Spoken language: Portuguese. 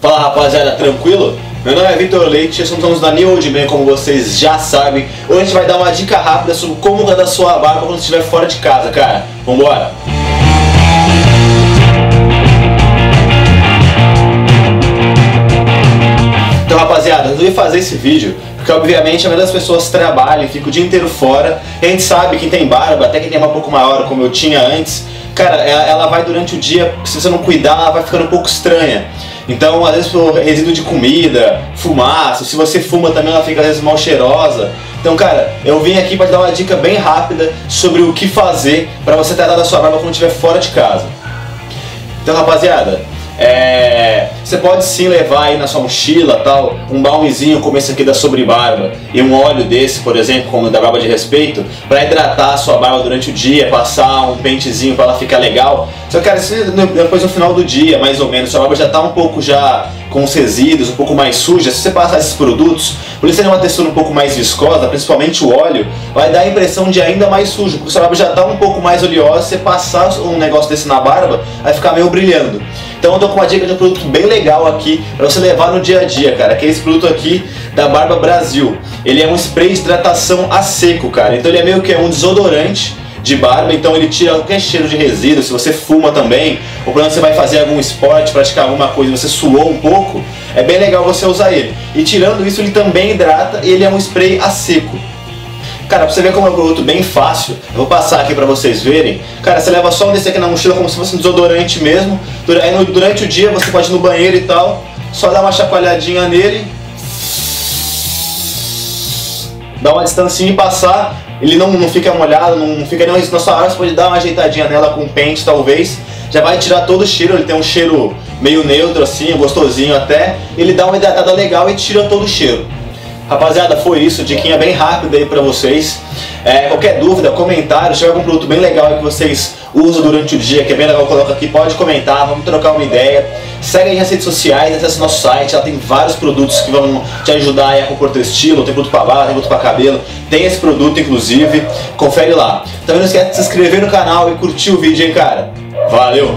Fala rapaziada, tranquilo? Meu nome é Vitor Leite, somos da New Old Man, como vocês já sabem. Hoje a gente vai dar uma dica rápida sobre como da sua barba quando estiver fora de casa, cara. Vambora! Então rapaziada, eu resolvi fazer esse vídeo porque obviamente a maioria das pessoas trabalha e fica o dia inteiro fora. A gente sabe que tem barba, até quem tem uma pouco maior como eu tinha antes, cara, ela vai durante o dia, se você não cuidar, ela vai ficando um pouco estranha. Então, às vezes, por resíduo de comida, fumaça, se você fuma também, ela fica às vezes mal cheirosa. Então, cara, eu vim aqui para te dar uma dica bem rápida sobre o que fazer para você tratar da sua barba quando estiver fora de casa. Então, rapaziada, é, você pode sim levar aí na sua mochila tal um balmezinho como esse aqui da Sobrebarba e um óleo desse, por exemplo, como da barba de respeito, para hidratar a sua barba durante o dia, passar um pentezinho para ela ficar legal. Só que cara, depois no final do dia, mais ou menos, sua barba já está um pouco já com os resíduos, um pouco mais suja, se você passar esses produtos, por eles terem uma textura um pouco mais viscosa, principalmente o óleo, vai dar a impressão de ainda mais sujo, porque sua barba já está um pouco mais oleosa, se você passar um negócio desse na barba, vai ficar meio brilhando. Então eu tô com uma dica de um produto bem legal aqui para você levar no dia a dia, cara, que é esse produto aqui da Barba Brasil. Ele é um spray de hidratação a seco, cara. Então ele é meio que um desodorante de barba, então ele tira qualquer cheiro de resíduo, se você fuma também, ou quando você vai fazer algum esporte, praticar alguma coisa, você suou um pouco, é bem legal você usar ele. E tirando isso, ele também hidrata e ele é um spray a seco. Cara, pra você ver como é um produto bem fácil, eu vou passar aqui pra vocês verem. Cara, você leva só um desse aqui na mochila como se fosse um desodorante mesmo. Durante o dia você pode ir no banheiro e tal, só dar uma chacoalhadinha nele. Dá uma distancinha e passar. Ele não, não fica molhado, não fica nem na sua hora, você pode dar uma ajeitadinha nela com pente talvez. Já vai tirar todo o cheiro, ele tem um cheiro meio neutro assim, gostosinho até. Ele dá uma hidratada legal e tira todo o cheiro. Rapaziada, foi isso, diquinha bem rápida aí pra vocês. É, qualquer dúvida, comentário, se tiver algum produto bem legal que vocês usam durante o dia, que é bem legal, coloca aqui, pode comentar, vamos trocar uma ideia. Segue aí nas redes sociais, acesse nosso site, ela tem vários produtos que vão te ajudar a compor teu estilo, tem produto pra barba, tem produto pra cabelo, tem esse produto inclusive, confere lá. Também não esquece de se inscrever no canal e curtir o vídeo, hein, cara. Valeu!